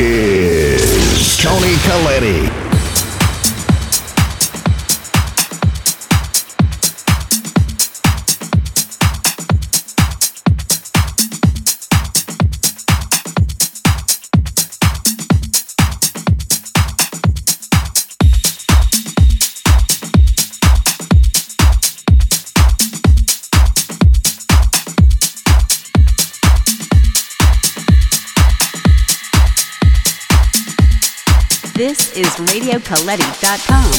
Is Tony Calletti. RadioCalletti.com.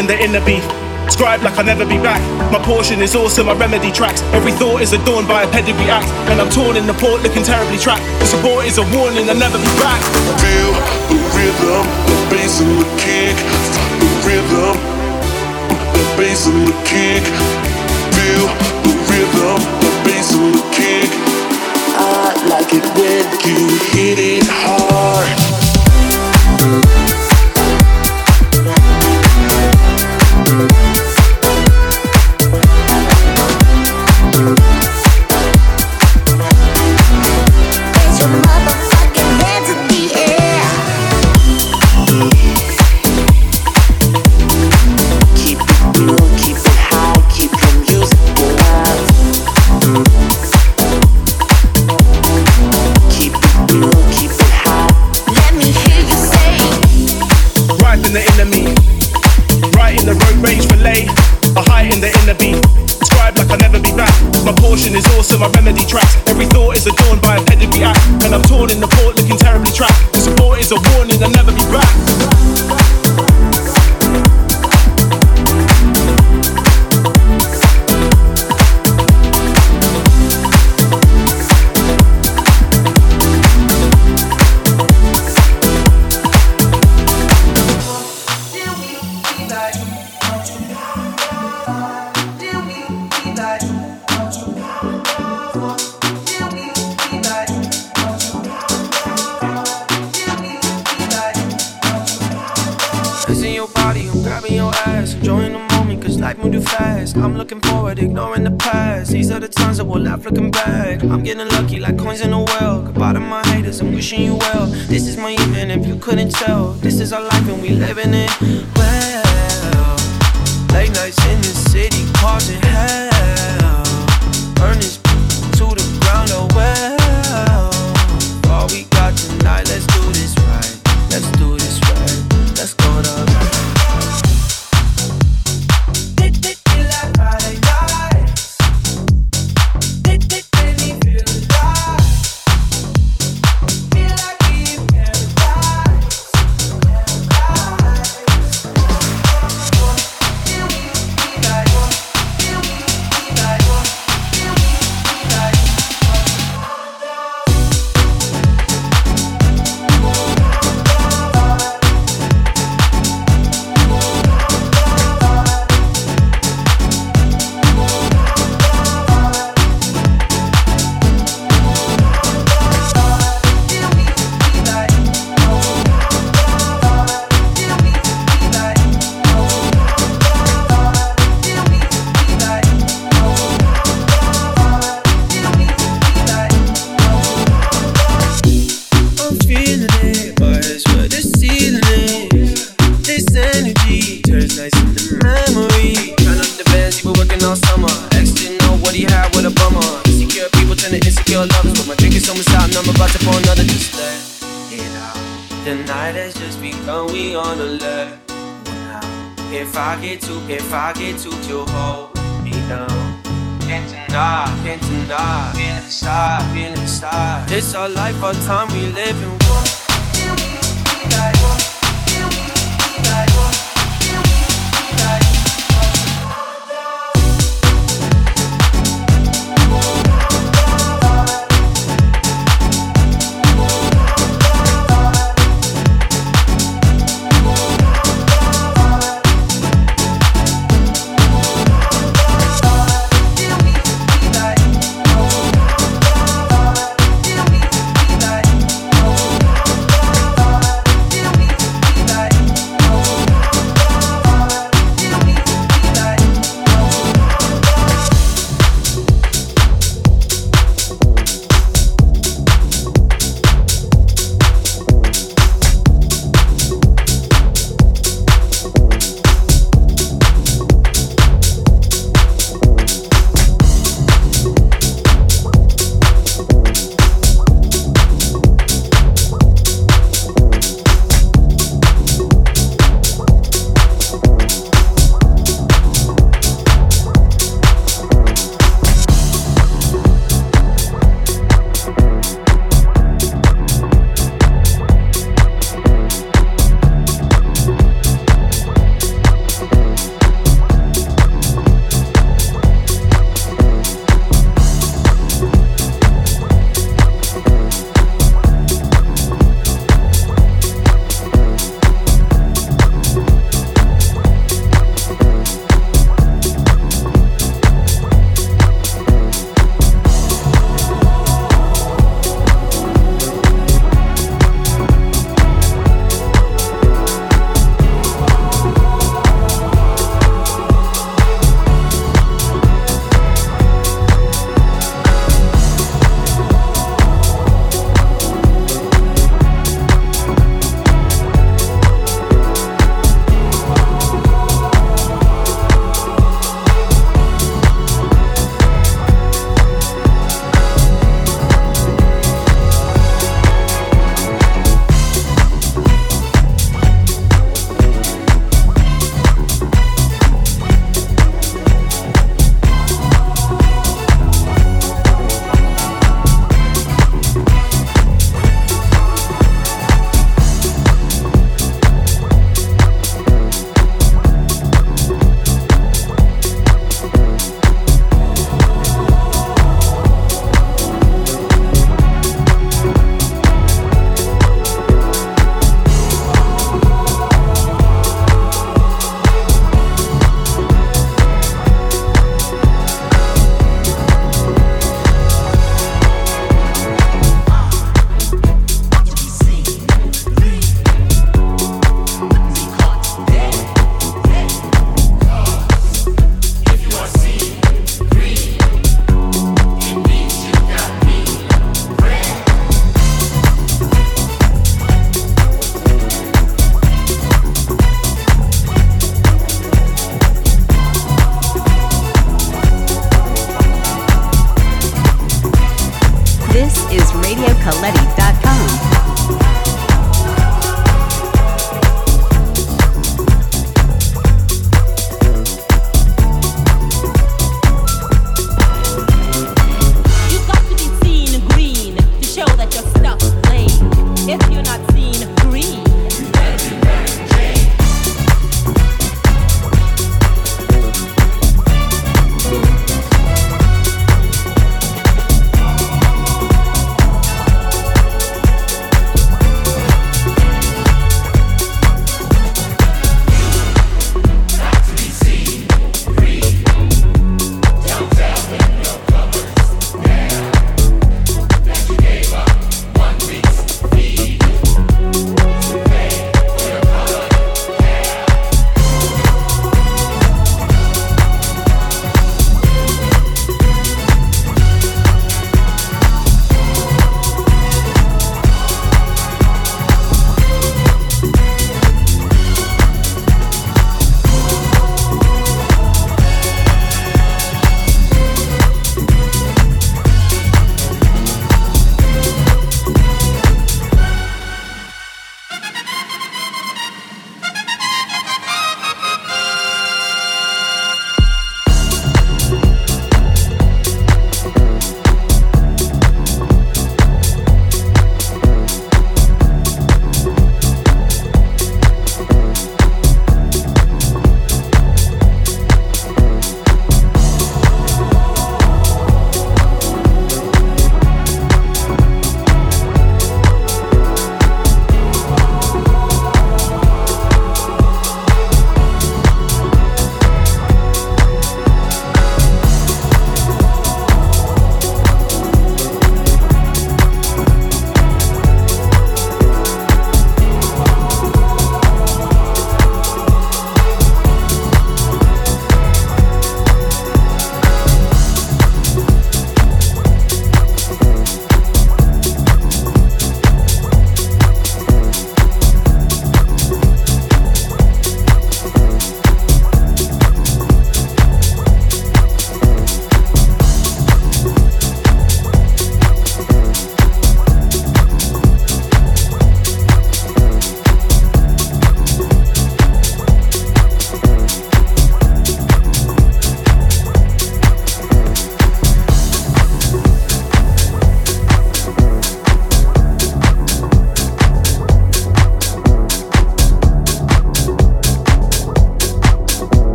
in the inner beef. Scribe like I'll never be back. My portion is awesome, my remedy tracks. Every thought is adorned by a pedigree act. And I'm torn in the port, looking terribly trapped. The support is a warning, I'll never be back. Feel the rhythm, the bass and the kick. The rhythm, the bass and the kick.